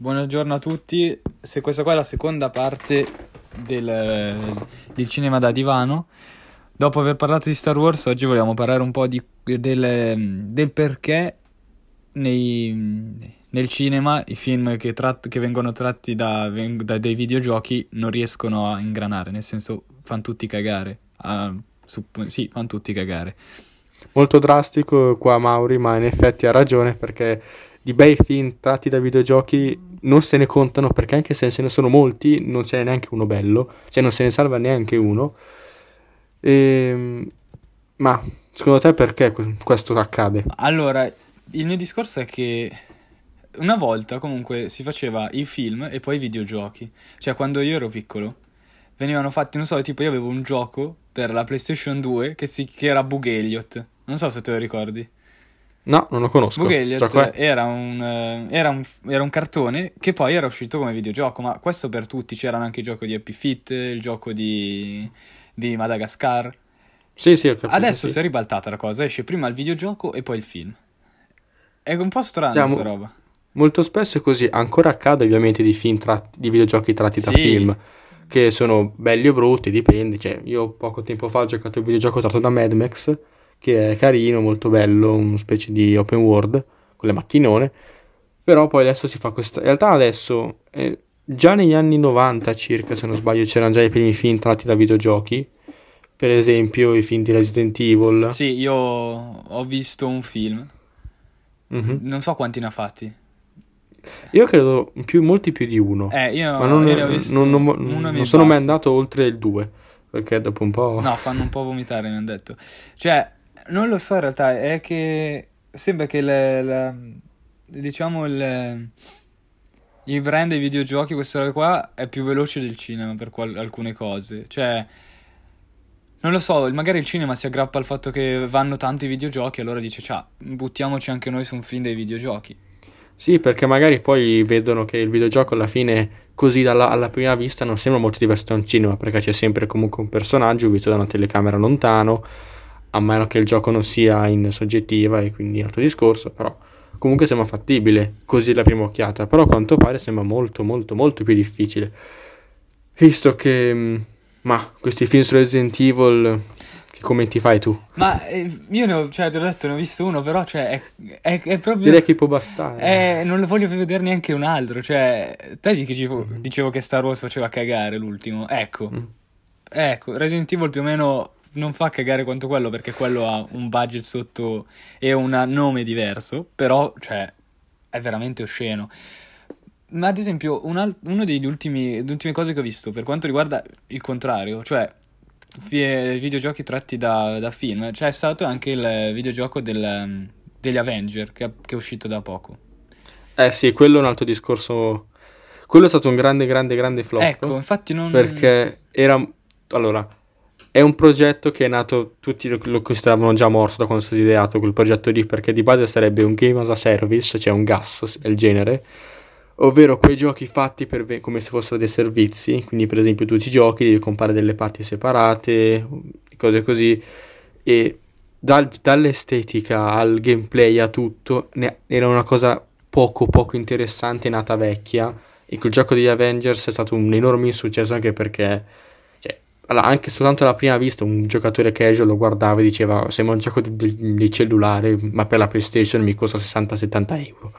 buongiorno a tutti. Se questa qua è la seconda parte del, del cinema da divano, dopo aver parlato di Star Wars, oggi vogliamo parlare un po' di, del, del perché nei, nel cinema i film che, tratt- che vengono tratti da, da, dei videogiochi non riescono a ingranare, nel senso fanno tutti cagare. Uh, supp- sì, fanno tutti cagare. Molto drastico qua Mauri, ma in effetti ha ragione perché di bei film tratti da videogiochi non se ne contano perché anche se ce ne sono molti non ce n'è neanche uno bello, cioè non se ne salva neanche uno. E... Ehm, ma secondo te perché questo accade? Allora, il mio discorso è che una volta comunque si faceva i film e poi i videogiochi. Cioè quando io ero piccolo venivano fatti, non so, tipo io avevo un gioco per la PlayStation 2 che, si, che era Bug Elliot. Non so se te lo ricordi. No, non lo conosco. Bug Elliot era un, uh, era, un, era un, cartone che poi era uscito come videogioco, ma questo per tutti. C'erano anche i giochi di Happy Fit, il gioco di, di Madagascar. Sì, sì, capito, Adesso sì. si è ribaltata la cosa, esce prima il videogioco e poi il film. È un po' strano questa mo- roba. Molto spesso è così, ancora accade ovviamente di, film tratti, di videogiochi tratti sì. da film che sono belli o brutti, dipende. Cioè, io poco tempo fa ho giocato un videogioco tratto da Mad Max, che è carino, molto bello, una specie di open world, con le macchinone. Però poi adesso si fa questo. In realtà adesso, eh, già negli anni 90 circa, se non sbaglio, c'erano già i primi film tratti da videogiochi. Per esempio i film di Resident Evil. Sì, io ho visto un film. Mm-hmm. Non so quanti ne ha fatti. Io credo più, molti più di uno. Eh, io, ma non, io ne ho visto non, non, non sono mai andato oltre il 2. Perché dopo un po'. No, fanno un po' vomitare, mi hanno detto. Cioè, non lo so in realtà, è che sembra che le, le, diciamo il, il brand dei videogiochi, questa roba qua, è più veloce del cinema per qual- alcune cose. Cioè, non lo so, magari il cinema si aggrappa al fatto che vanno tanti videogiochi, allora dice, ciao, buttiamoci anche noi su un film dei videogiochi. Sì, perché magari poi vedono che il videogioco alla fine, così dalla, alla prima vista, non sembra molto diverso da un cinema, perché c'è sempre comunque un personaggio visto da una telecamera lontano, a meno che il gioco non sia in soggettiva e quindi altro discorso, però comunque sembra fattibile, così la prima occhiata, però a quanto pare sembra molto molto molto più difficile. Visto che, mm, ma, questi film su Resident Evil che commenti fai tu? Ma eh, io ne ho, cioè, te l'ho detto, ne ho visto uno, però, cioè, è, è, è proprio... Direi che può bastare. È, non lo voglio vedere neanche un altro, cioè, te dicevo, mm-hmm. dicevo che Star Wars faceva cagare l'ultimo, ecco, mm. ecco, Resident Evil più o meno non fa cagare quanto quello, perché quello ha un budget sotto e un nome diverso, però, cioè, è veramente osceno. Ma ad esempio, una, uno degli ultimi, delle ultime cose che ho visto per quanto riguarda il contrario, cioè videogiochi tratti da, da film. C'è stato anche il videogioco del, degli Avenger che, che, è uscito da poco. Eh sì, quello è un altro discorso. Quello è stato un grande, grande, grande flop. Ecco, infatti non... Perché era... Allora, è un progetto che è nato, tutti lo, lo consideravano già morto da quando è stato ideato quel progetto lì, perché di base sarebbe un game as a service, cioè un gas, il genere, ovvero quei giochi fatti ve- come se fossero dei servizi, quindi per esempio tu ci giochi, devi comprare delle parti separate, cose così, e dal, dall'estetica al gameplay a tutto, ne- era una cosa poco poco interessante, nata vecchia, e quel gioco degli Avengers è stato un enorme insuccesso anche perché... Allora, anche soltanto alla prima vista un giocatore casual lo guardava e diceva sembra un gioco di, di, cellulare ma per la PlayStation mi costa 60-70 euro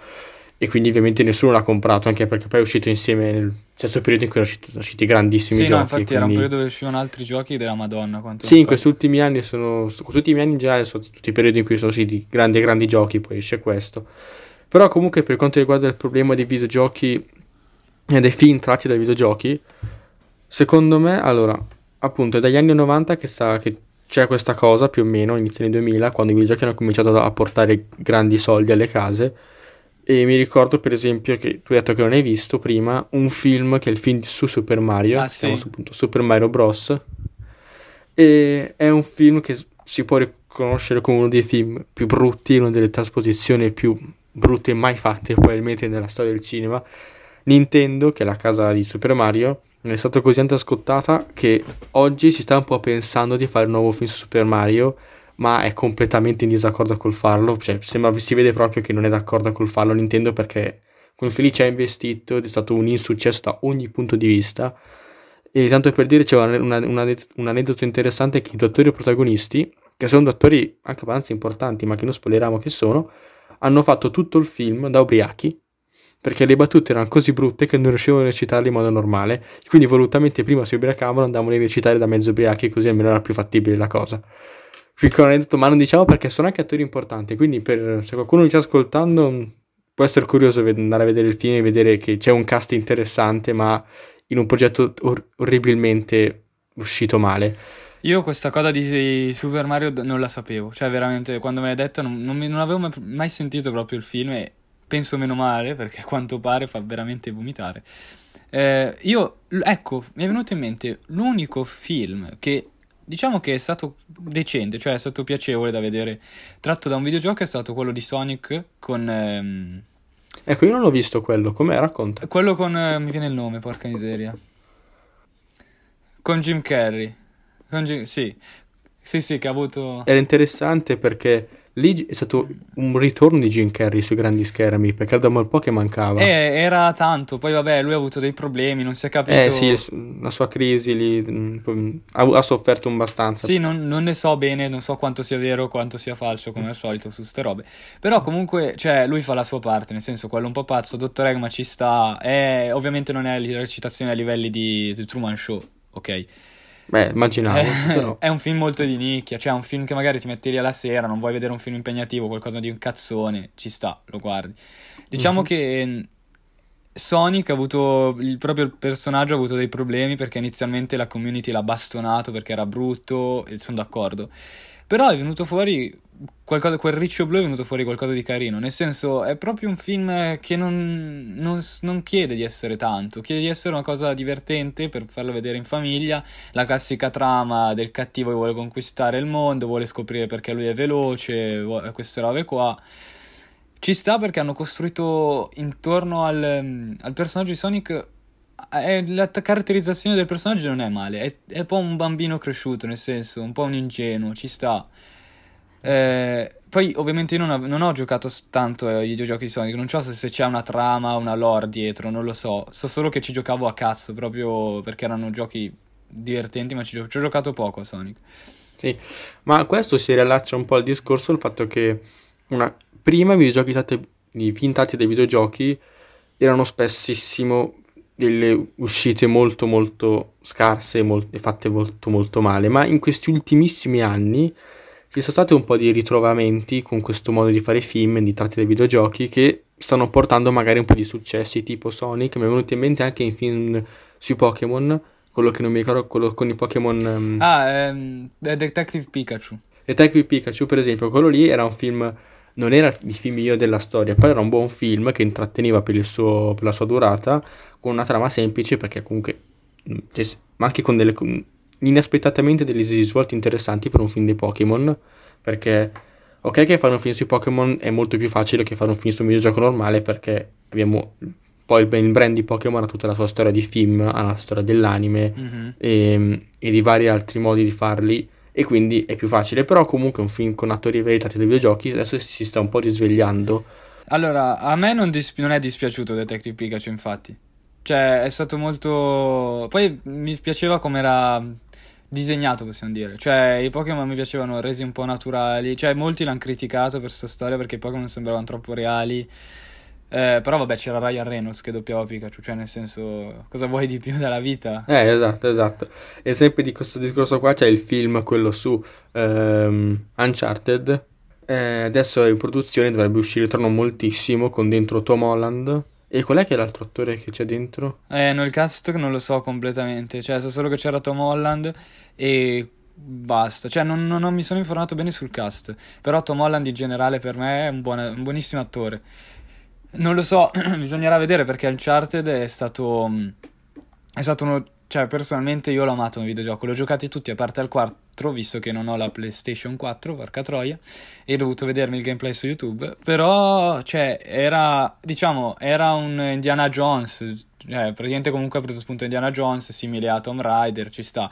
e quindi ovviamente nessuno l'ha comprato anche perché poi è uscito insieme nel stesso periodo in cui erano usciti, usciti grandissimi sì, giochi. No, infatti quindi... era un periodo dove uscivano altri giochi della Madonna. Sì, in questi ultimi anni sono, questi ultimi anni in generale sono tutti i periodi in cui sono usciti grandi grandi giochi, poi esce questo. Però comunque per quanto riguarda il problema dei videogiochi e dei film tratti dai videogiochi, secondo me, allora, appunto è dagli anni 90 che, sta, che c'è questa cosa più o meno, inizio anni 2000, quando i videogiochi hanno cominciato a portare grandi soldi alle case e mi ricordo per esempio che tu hai detto che non hai visto prima un film che è il film su Super Mario, ah, sì. appunto Super Mario Bros. E è un film che si può riconoscere come uno dei film più brutti, una delle trasposizioni più brutte mai fatte probabilmente nella storia del cinema. Nintendo, che è la casa di Super Mario, è stata così tanto scottata che oggi si sta un po' pensando di fare un nuovo film su Super Mario ma è completamente in disaccordo col farlo. Cioè, sembra si vede proprio che non è d'accordo col farlo Nintendo perché Quel film ha investito ed è stato un insuccesso da ogni punto di vista. E tanto per dire, c'è una, una, un aneddoto interessante che i due attori protagonisti, che sono due attori anche abbastanza importanti, ma che non spoileriamo che sono, hanno fatto tutto il film da ubriachi, perché le battute erano così brutte che non riuscivano a recitarle in modo normale, quindi volutamente prima si ubriacavano, andavano a recitare da mezzo ubriachi, così almeno era più fattibile la cosa. Piccolo aneddoto, ma non diciamo perché sono anche attori importanti, quindi per, se qualcuno mi sta ascoltando può essere curioso andare a vedere il film e vedere che c'è un cast interessante, ma in un progetto or- orribilmente uscito male. Io questa cosa di Super Mario non la sapevo, cioè veramente quando me l'hai detto non, non, non avevo mai sentito proprio il film e penso meno male perché a quanto pare fa veramente vomitare. Eh, io, ecco, mi è venuto in mente l'unico film che diciamo che è stato decente, cioè è stato piacevole da vedere, tratto da un videogioco è stato quello di Sonic con... Ehm... Ecco, io non l'ho visto quello, com'è? Racconta. Quello con... Eh, mi viene il nome, porca miseria. Con Jim Carrey. Con Jim... Sì. Sì, sì, che ha avuto... Era interessante perché lì è stato un ritorno di Jim Carrey sui grandi schermi perché era da un po' che mancava. Eh, era tanto. Poi, vabbè, lui ha avuto dei problemi, non si è capito. Eh, sì, la sua crisi lì mm, ha, ha sofferto abbastanza. Sì, non, non, ne so bene, non so quanto sia vero, quanto sia falso, come al solito, su ste robe. Però, comunque, cioè, lui fa la sua parte, nel senso, quello un po' pazzo. Dottor Egma ci sta. È, ovviamente, non è la recitazione a livelli di, di Truman Show, ok? Beh, immaginavo. È, è un film molto di nicchia, cioè un film che magari ti metti lì alla sera, non vuoi vedere un film impegnativo, qualcosa di un cazzone, ci sta, lo guardi. Diciamo mm-hmm. che Sonic ha avuto, il proprio personaggio ha avuto dei problemi perché inizialmente la community l'ha bastonato perché era brutto e sono d'accordo. Però è venuto fuori qualcosa, quel riccio blu è venuto fuori qualcosa di carino. Nel senso, è proprio un film che non, non, non, chiede di essere tanto, chiede di essere una cosa divertente per farlo vedere in famiglia. La classica trama del cattivo che vuole conquistare il mondo, vuole scoprire perché lui è veloce, queste robe qua. Ci sta perché hanno costruito intorno al, al personaggio di Sonic la caratterizzazione del personaggio non è male, è, è, un po' un bambino cresciuto, nel senso, un po' un ingenuo, ci sta. Eh, poi ovviamente io non ho, non ho giocato tanto ai videogiochi di Sonic, non so se, se, c'è una trama, una lore dietro, non lo so. So solo che ci giocavo a cazzo, proprio perché erano giochi divertenti, ma ci, ci ho giocato poco a Sonic. Sì, ma questo si riallaccia un po' al discorso, il fatto che una, prima i videogiochi tratti, i film tratti dai videogiochi erano spessissimo delle uscite molto molto scarse e fatte molto molto male, ma in questi ultimissimi anni ci sono stati un po' di ritrovamenti con questo modo di fare film di tratti dai videogiochi che stanno portando magari un po' di successi tipo Sonic, mi è venuto in mente anche in film sui Pokémon, quello che non mi ricordo, quello con i Pokémon... Um... Ah, ehm, Detective Pikachu. Detective Pikachu per esempio, quello lì era un film non era il film migliore della storia, però era un buon film che intratteneva per, suo, per la sua durata, con una trama semplice, perché comunque, mm, cioè, ma anche con delle, inaspettatamente degli svolti interessanti per un film di Pokémon, perché ok che fare un film sui Pokémon è molto più facile che fare un film su un videogioco normale, perché abbiamo poi il brand di Pokémon ha tutta la sua storia di film, ha la storia dell'anime mm-hmm. e, e di vari altri modi di farli e quindi è più facile. Però comunque un film con attori veritati dei videogiochi adesso si sta un po' risvegliando. Allora, a me non, dis- non è dispiaciuto Detective Pikachu, infatti. Cioè, è stato molto... Poi mi piaceva come era disegnato, possiamo dire. Cioè, i Pokémon mi piacevano resi un po' naturali. Cioè, molti l'hanno criticato per questa storia perché i Pokémon sembravano troppo reali. Eh, però vabbè c'era Ryan Reynolds che doppiava Pikachu, cioè nel senso cosa vuoi di più dalla vita? Eh esatto, esatto. E sempre di questo discorso qua c'è il film, quello su um, Uncharted. Eh, adesso è in produzione, dovrebbe uscire tra non moltissimo, con dentro Tom Holland. E qual è che è l'altro attore che c'è dentro? Eh, no, il cast non lo so completamente, cioè so solo che c'era Tom Holland e basta. Cioè, non, non, non mi sono informato bene sul cast. Però Tom Holland in generale per me è un, buon, un buonissimo attore. Non lo so, bisognerà vedere perché Uncharted è stato. Mm, è stato uno. Cioè, personalmente io l'ho amato un videogioco. L'ho giocati tutti a parte al 4, visto che non ho la PlayStation 4, porca troia. E ho dovuto vedermi il gameplay su YouTube. Però, cioè, era. Diciamo, era un Indiana Jones. Cioè, praticamente comunque ha preso spunto Indiana Jones, simile a Tomb Raider, ci sta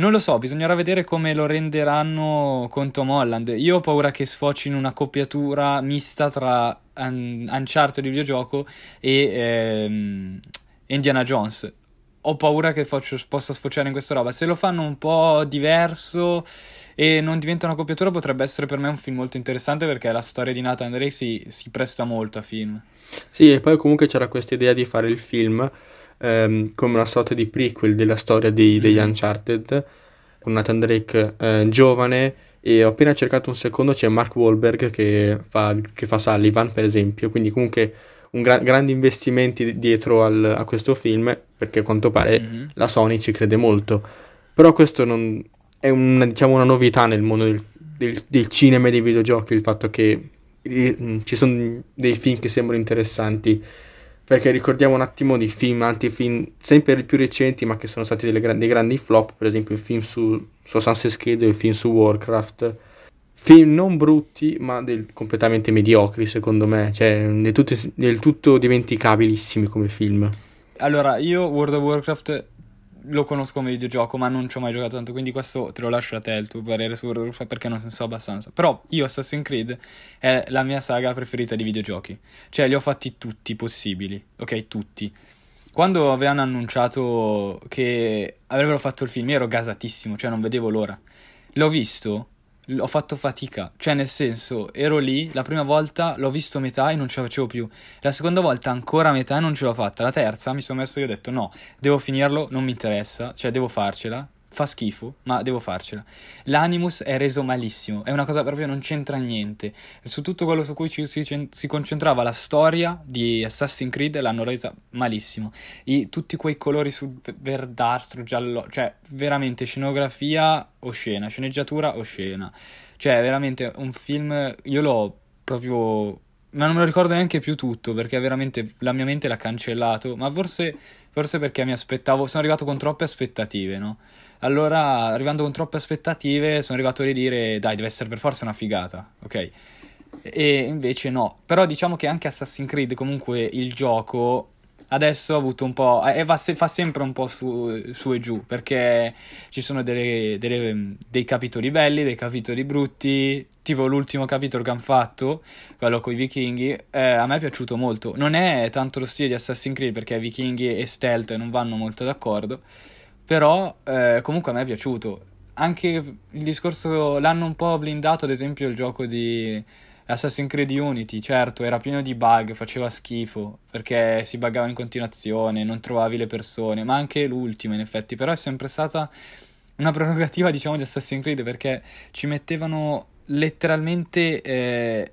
Non lo so, bisognerà vedere come lo renderanno con Tom Holland. Io ho paura che sfoci in una coppiatura mista tra un- Uncharted di videogioco e ehm, Indiana Jones. Ho paura che faccio- possa sfociare in questa roba. Se lo fanno un po' diverso e non diventa una coppiatura, potrebbe essere per me un film molto interessante perché la storia di Nathan Drake si, si presta molto a film. Sì, e poi comunque c'era questa idea di fare il film ehm, come una sorta di prequel della storia di- degli Mhm. Uncharted, con Nathan Drake eh, giovane, e ho appena cercato un secondo, c'è Mark Wahlberg che fa, che fa Sullivan, per esempio, quindi comunque un gra- grandi investimenti dietro al- a questo film, perché a quanto pare Mhm. la Sony ci crede molto. Però questo non è una, diciamo, una novità nel mondo del, del- del cinema e dei videogiochi, il fatto che eh, ci sono dei film che sembrano interessanti. Perché ricordiamo un attimo di film, altri film sempre più recenti, ma che sono stati gran- dei grandi flop, per esempio il film su, su Sunset Creed e il film su Warcraft. Film non brutti, ma del- completamente mediocri, secondo me, cioè del tutto, del tutto dimenticabilissimi come film. Allora, io World of Warcraft lo conosco come videogioco, ma non ci ho mai giocato tanto, quindi questo te lo lascio a te il tuo parere su Warcraft perché non ne so abbastanza. Però io Assassin's Creed è la mia saga preferita di videogiochi. Cioè, li ho fatti tutti possibili, ok? Tutti. Quando avevano annunciato che avrebbero fatto il film, ero gasatissimo, cioè non vedevo l'ora. L'ho visto, ho fatto fatica, cioè nel senso, ero lì, la prima volta l'ho visto metà e non ce la facevo più. La seconda volta ancora metà e non ce l'ho fatta. La terza mi sono messo io ho detto no, devo finirlo, non mi interessa, cioè devo farcela. Fa schifo, ma devo farcela. L'animus è reso malissimo, è una cosa proprio non c'entra niente. Su tutto quello su cui ci- si, si concentrava la storia di Assassin's Creed l'hanno resa malissimo. I- tutti quei colori sul verdastro, giallo, cioè veramente scenografia oscena, sceneggiatura oscena. Cioè veramente un film, io l'ho proprio... Ma non me lo ricordo neanche più tutto perché veramente la mia mente l'ha cancellato, ma forse, forse perché mi aspettavo, sono arrivato con troppe aspettative, no? Allora, arrivando con troppe aspettative, sono arrivato a ridire, dai, deve essere per forza una figata, ok? E invece no. Però diciamo che anche Assassin's Creed, comunque, il gioco adesso ha avuto un po'. eh, va se- fa sempre un po' su, su e giù perché ci sono delle- delle- dei capitoli belli, dei capitoli brutti. Tipo l'ultimo capitolo che hanno fatto, quello con i vichinghi, eh, a me è piaciuto molto. Non è tanto lo stile di Assassin's Creed perché vichinghi e stealth non vanno molto d'accordo. Però eh, comunque a me è piaciuto. Anche il discorso l'hanno un po' blindato, ad esempio, il gioco di Assassin's Creed Unity. Certo, era pieno di bug, faceva schifo perché si buggava in continuazione, non trovavi le persone, ma anche l'ultimo in effetti. Però è sempre stata una prerogativa, diciamo, di Assassin's Creed perché ci mettevano letteralmente. eh,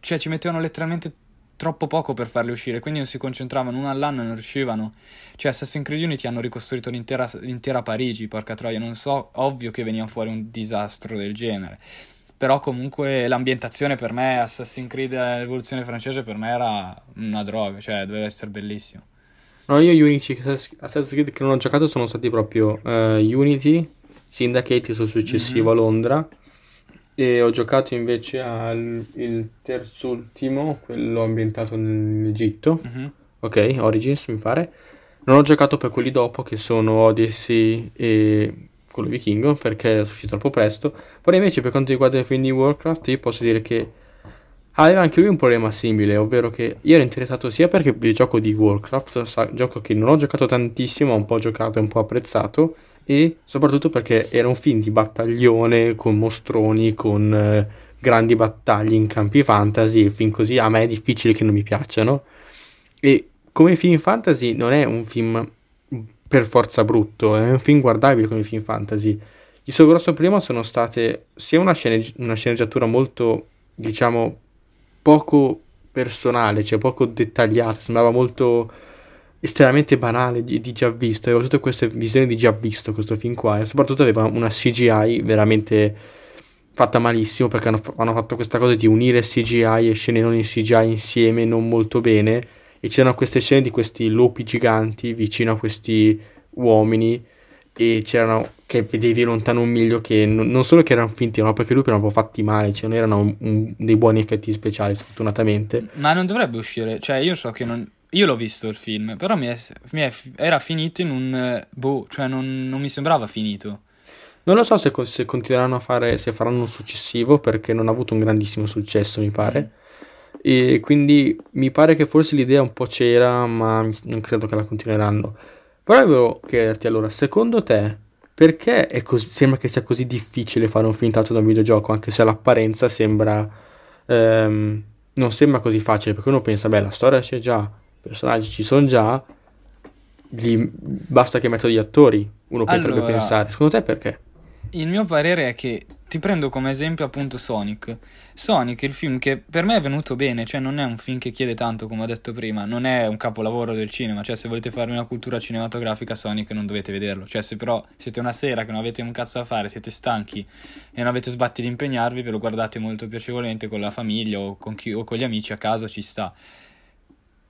cioè, ci mettevano letteralmente troppo poco per farli uscire, quindi non si concentravano uno all'anno e non riuscivano. Cioè, Assassin's Creed Unity hanno ricostruito l'intera, l'intera Parigi, porca troia, non so, ovvio che veniva fuori un disastro del genere. Però comunque l'ambientazione per me, Assassin's Creed e l'evoluzione francese per me era una droga, cioè doveva essere bellissimo. No, io Unity, Assassin's Creed che non ho giocato sono stati proprio eh, Unity, Syndicate sul successivo a Londra e ho giocato invece al il terzultimo, quello ambientato nell'Egitto, Mhm. ok, Origins mi pare. Non ho giocato per quelli dopo che sono Odyssey e quello vichingo perché è uscito troppo presto. Poi invece per quanto riguarda il film di Warcraft io posso dire che aveva anche lui un problema simile, ovvero che io ero interessato sia perché il gioco di Warcraft, sa- gioco che non ho giocato tantissimo, ma un po' giocato e un po' apprezzato, e soprattutto perché era un film di battaglione con mostroni, con eh, grandi battaglie in campi fantasy, film così a me è difficile che non mi piacciono. E come film fantasy non è un film per forza brutto, è un film guardabile come film fantasy. Il suo grosso problema sono state sia una, sceneggi- una sceneggiatura molto, diciamo, poco personale, cioè poco dettagliata, sembrava molto estremamente banale di, di già visto, aveva tutte queste visioni di già visto questo film qua e soprattutto aveva una CGI veramente fatta malissimo perché hanno, hanno fatto questa cosa di unire CGI e scene non in CGI insieme non molto bene e c'erano queste scene di questi lupi giganti vicino a questi uomini e c'erano che vedevi lontano un miglio che non, non solo che erano finti ma perché i lupi erano un po' fatti male cioè non erano un- un- dei buoni effetti speciali sfortunatamente. Ma non dovrebbe uscire, cioè io so che non... Io l'ho visto il film, però mi, è- mi è- era finito in un... Boh, cioè non, non mi sembrava finito. Non lo so se, se, continueranno a fare, se faranno un successivo perché non ha avuto un grandissimo successo, mi pare. E quindi mi pare che forse l'idea un po' c'era, ma non credo che la continueranno. Però volevo chiederti allora, secondo te, perché così, sembra che sia così difficile fare un film tratto da un videogioco, anche se all'apparenza sembra... Ehm, non sembra così facile, perché uno pensa, beh, la storia c'è già, personaggi ci sono già, gli, basta che metto degli attori, uno potrebbe allora, pensare. Secondo te perché? Il mio parere è che ti prendo come esempio appunto Sonic. Sonic è il film che per me è venuto bene, cioè non è un film che chiede tanto come ho detto prima, non è un capolavoro del cinema, cioè se volete fare una cultura cinematografica Sonic non dovete vederlo, cioè se però siete una sera che non avete un cazzo da fare, siete stanchi e non avete sbatti di impegnarvi, ve lo guardate molto piacevolmente con la famiglia o con, chi, o con gli amici a caso ci sta.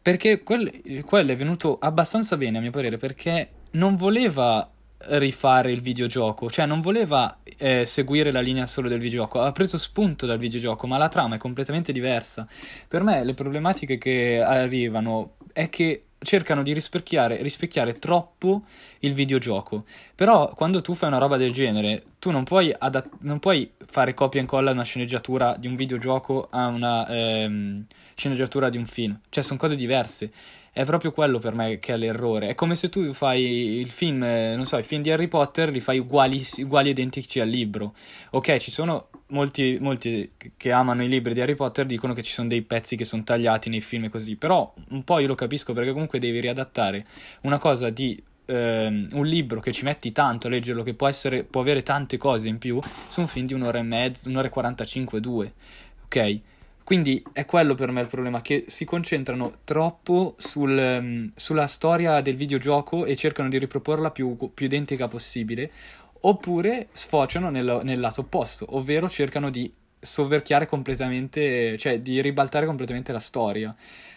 Perché quello quel è venuto abbastanza bene a mio parere perché non voleva rifare il videogioco, cioè non voleva eh, seguire la linea solo del videogioco, ha preso spunto dal videogioco, ma la trama è completamente diversa. Per me le problematiche che arrivano è che cercano di rispecchiare, rispecchiare troppo il videogioco. Però quando tu fai una roba del genere, tu non puoi, adat- non puoi fare copia e incolla una sceneggiatura di un videogioco a una ehm, sceneggiatura di un film, cioè sono cose diverse. È proprio quello per me che è l'errore. È come se tu fai il film, eh, non so, i film di Harry Potter li fai uguali, uguali identici al libro. Ok, ci sono molti, molti che amano i libri di Harry Potter dicono che ci sono dei pezzi che sono tagliati nei film e così. Però un po' io lo capisco perché comunque devi riadattare una cosa di ehm, un libro che ci metti tanto a leggerlo, che può, essere, può avere tante cose in più, su un film di un'ora e mezza, un'ora e 45, due. Ok? Quindi è quello per me il problema, che si concentrano troppo sul, um, sulla storia del videogioco e cercano di riproporla più, più identica possibile, oppure sfociano nel, nel lato opposto, ovvero cercano di sovverchiare completamente, cioè di ribaltare completamente la storia.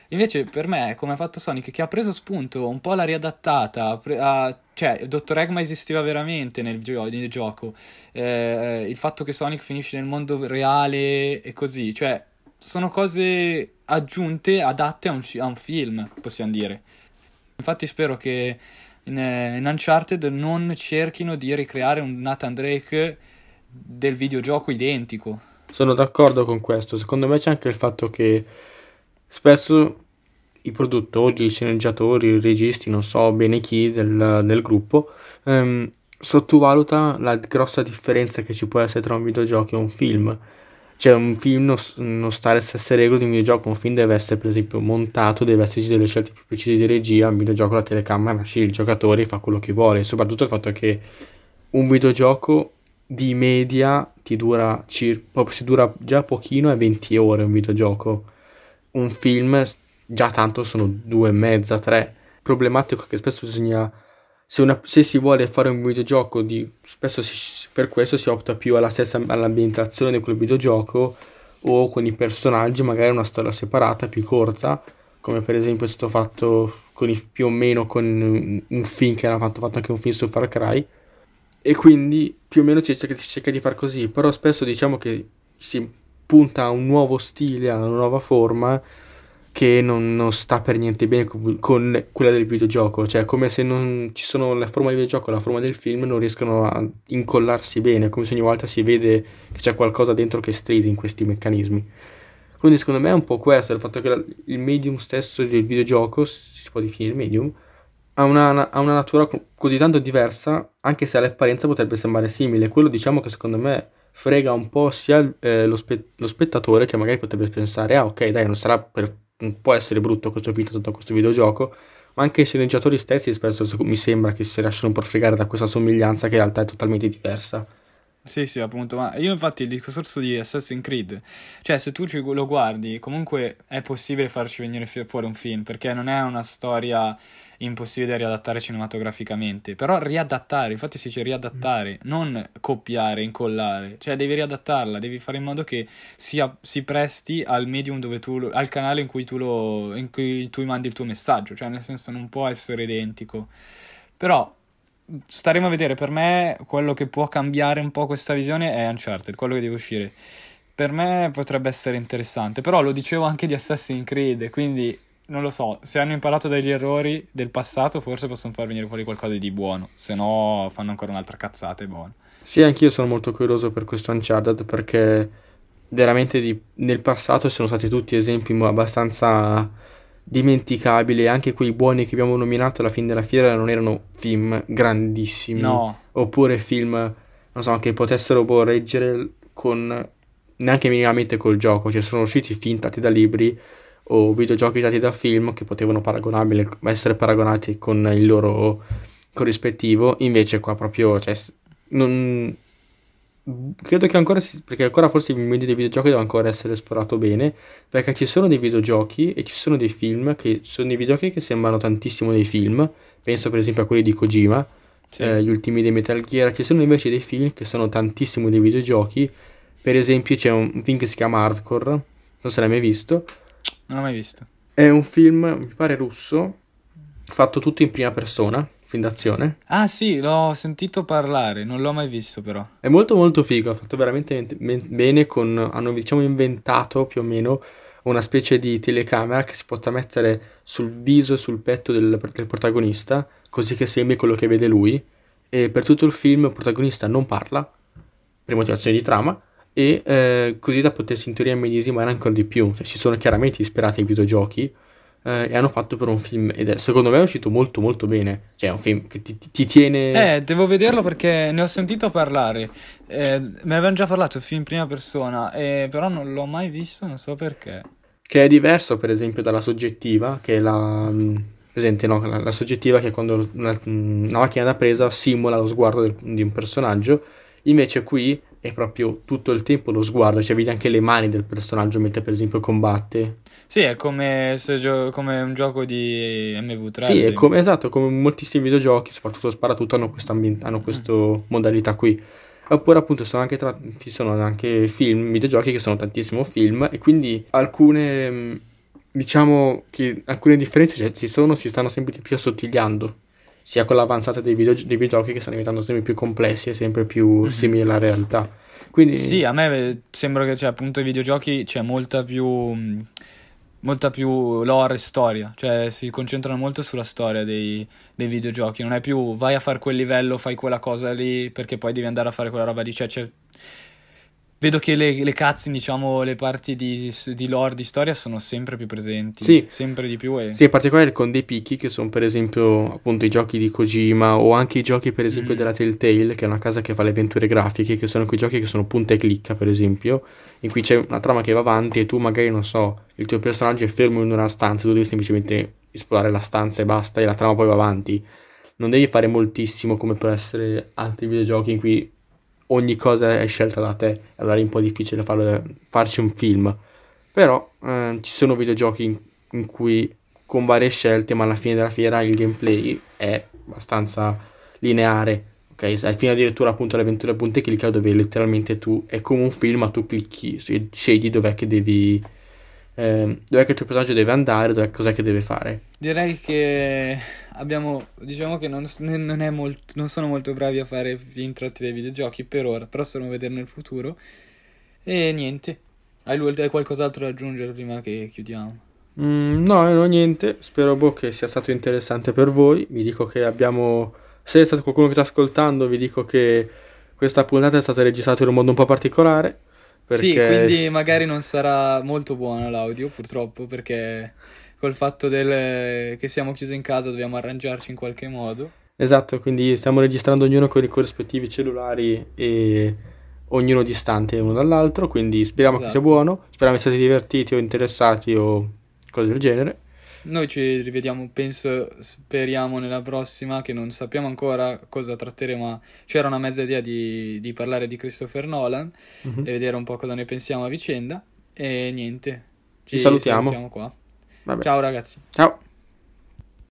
Invece per me, come ha fatto Sonic, che ha preso spunto, un po' l'ha riadattata, pre- ha, cioè Dottor Eggman esisteva veramente nel, gio- nel gioco, eh, il fatto che Sonic finisce nel mondo reale e così, cioè sono cose aggiunte, adatte a un, a un film, possiamo dire. Infatti spero che in, in, Uncharted non cerchino di ricreare un Nathan Drake del videogioco identico. Sono d'accordo con questo. Secondo me c'è anche il fatto che spesso i produttori, i sceneggiatori, i registi, non so bene chi del, del gruppo, ehm, sottovaluta la grossa differenza che ci può essere tra un videogioco e un film cioè un film non, non sta alle stesse regole di un videogioco, un film deve essere per esempio montato, deve esserci delle scelte più precise di regia, un videogioco la telecamera nasce il giocatore fa quello che vuole, soprattutto il fatto che un videogioco di media ti dura circa, si dura già pochino è 20 ore un videogioco, un film già tanto sono due e mezza, tre, problematico che spesso bisogna se, una, se, si vuole fare un videogioco, di, spesso si, per questo si opta più alla stessa all'ambientazione di quel videogioco o con i personaggi, magari una storia separata, più corta, come per esempio è stato fatto i, più o meno con un film che era fatto, fatto anche un film su Far Cry. E quindi più o meno si cerca, si cerca di far così, però spesso diciamo che si punta a un nuovo stile, a una nuova forma che non, non, sta per niente bene con, quella del videogioco, cioè come se non ci sono la forma del videogioco e la forma del film non riescono a incollarsi bene, come se ogni volta si vede che c'è qualcosa dentro che stride in questi meccanismi. Quindi secondo me è un po' questo, il fatto che la, il medium stesso del videogioco, si può definire medium, ha una, ha una natura così tanto diversa, anche se all'apparenza potrebbe sembrare simile. Quello diciamo che secondo me frega un po' sia eh, lo, spe- lo spettatore che magari potrebbe pensare, ah ok dai, non sarà per può essere brutto questo film da questo videogioco, ma anche i sceneggiatori stessi spesso mi sembra che si lasciano un po' fregare da questa somiglianza che in realtà è totalmente diversa. Sì, sì, appunto, ma io infatti il discorso di Assassin's Creed, cioè se tu lo guardi, comunque è possibile farci venire fuori un film, perché non è una storia impossibile da riadattare cinematograficamente. Però riadattare, infatti si dice riadattare, non copiare, incollare. Cioè devi riadattarla, devi fare in modo che sia, si presti al medium dove tu, al canale in cui tu lo, in cui tu mandi il tuo messaggio. Cioè nel senso non può essere identico. Però staremo a vedere, per me quello che può cambiare un po' questa visione è Uncharted, quello che deve uscire. Per me potrebbe essere interessante, però lo dicevo anche di Assassin's Creed, quindi non lo so, se hanno imparato dagli errori del passato, forse possono far venire fuori qualcosa di buono, se no fanno ancora un'altra cazzata e buono. Sì, anch'io sono molto curioso per questo Uncharted perché veramente di- nel passato sono stati tutti esempi abbastanza dimenticabili, anche quei buoni che abbiamo nominato alla fine della fiera non erano film grandissimi, No, oppure film, non so, che potessero boh, reggere con neanche minimamente col gioco, cioè sono usciti film tratti da libri o videogiochi tratti da film che potevano essere paragonati con il loro corrispettivo, invece qua proprio, cioè, non... Credo che ancora, si- perché ancora forse il medio dei videogiochi deve ancora essere esplorato bene, perché ci sono dei videogiochi e ci sono dei film che sono dei videogiochi che sembrano tantissimo dei film, penso per esempio a quelli di Kojima, sì. eh, gli ultimi dei Metal Gear, ci sono invece dei film che sono tantissimo dei videogiochi, per esempio c'è un, un film che si chiama Hardcore, non so se l'hai mai visto, Non l'ho mai visto. è un film, mi pare russo, fatto tutto in prima persona, film d'azione, Ah sì, l'ho sentito parlare, non l'ho mai visto però. è molto molto figo, è fatto veramente men- bene, con, hanno diciamo inventato più o meno una specie di telecamera che si possa mettere sul viso e sul petto del, del protagonista, così che sembri quello che vede lui, e per tutto il film il protagonista non parla, per motivazioni di trama, e eh, così da potersi in teoria immedesimare ancora di più. Cioè, si sono chiaramente ispirati ai videogiochi eh, e hanno fatto per un film, ed è secondo me è uscito molto molto bene. Cioè, è un film che ti, ti- ti tiene... Eh, devo vederlo perché ne ho sentito parlare. Eh, me avevano già parlato, film in prima persona, eh, però non l'ho mai visto, non so perché. che è diverso per esempio dalla soggettiva, che è la... mh, presente, no? La, la soggettiva che è quando una, una macchina da presa simula lo sguardo del- di un personaggio, invece qui è proprio tutto il tempo lo sguardo, cioè vedi anche le mani del personaggio mentre per esempio combatte. Sì, è come, gio- come un gioco di MV3. ad Sì, è come, esatto, come moltissimi videogiochi, soprattutto Sparatutto, hanno questa, questa modalità qui. Oppure appunto sono anche, tra- ci sono anche film, videogiochi che sono tantissimo film e quindi alcune, mh, diciamo che alcune differenze cioè, ci sono, si stanno sempre di più assottigliando, sia con l'avanzata dei, video- dei videogiochi che stanno diventando sempre più complessi e sempre più simili alla realtà. Quindi Sì, a me sembra che, cioè, appunto, i videogiochi c'è molta più, molta più lore e storia, cioè si concentrano molto sulla storia dei, dei videogiochi, non è più vai a fare quel livello, fai quella cosa lì, perché poi devi andare a fare quella roba lì, cioè, c'è- vedo che le, le cutscene, diciamo, le parti di, di lore, di storia sono sempre più presenti, Sì. sempre di più e... Sì, in particolare con dei picchi che sono per esempio appunto i giochi di Kojima o anche i giochi per esempio Mm. della Telltale, che è una casa che fa le avventure grafiche, che sono quei giochi che sono punta e clicca per esempio, in cui c'è una trama che va avanti e tu magari non so, il tuo personaggio è fermo in una stanza, tu devi semplicemente esplorare la stanza e basta e la trama poi va avanti. Non devi fare moltissimo come può essere altri videogiochi in cui ogni cosa è scelta da te, allora è un po' difficile farlo- farci un film. Però eh, ci sono videogiochi in, in cui con varie scelte, ma alla fine della fiera il gameplay è abbastanza lineare. Ok, Se- fino addirittura appunto l'avventura punta e clicca dove letteralmente tu è come un film, ma tu clicchi, scegli dov'è che devi. Ehm, dov'è che il tuo personaggio deve andare, dov'è, cos'è che deve fare. Direi che abbiamo, diciamo che non, non è molt- non sono molto bravi a fare film tratti dai videogiochi per ora, però staremo a vedere nel futuro. E niente, hai, hai qualcos'altro da aggiungere prima che chiudiamo? Mm, no, no, niente. Spero boh, che sia stato interessante per voi. Vi dico che abbiamo. Se è stato qualcuno che sta ascoltando, vi dico che questa puntata è stata registrata in un modo un po' particolare. Sì, Perché quindi magari non sarà molto buono l'audio, purtroppo, perché col fatto del- che siamo chiusi in casa dobbiamo arrangiarci in qualche modo. Esatto, quindi stiamo registrando ognuno con i corrispettivi cellulari e ognuno distante uno dall'altro, quindi speriamo che sia Esatto. buono, speriamo che siate divertiti o interessati o cose del genere. Noi ci rivediamo, penso, speriamo nella prossima, che non sappiamo ancora cosa tratteremo, ma c'era una mezza idea di, di parlare di Christopher Nolan Mhm. e vedere un po' cosa ne pensiamo a vicenda. E niente, Ci salutiamo. salutiamo qua. Vabbè. Ciao ragazzi. Ciao.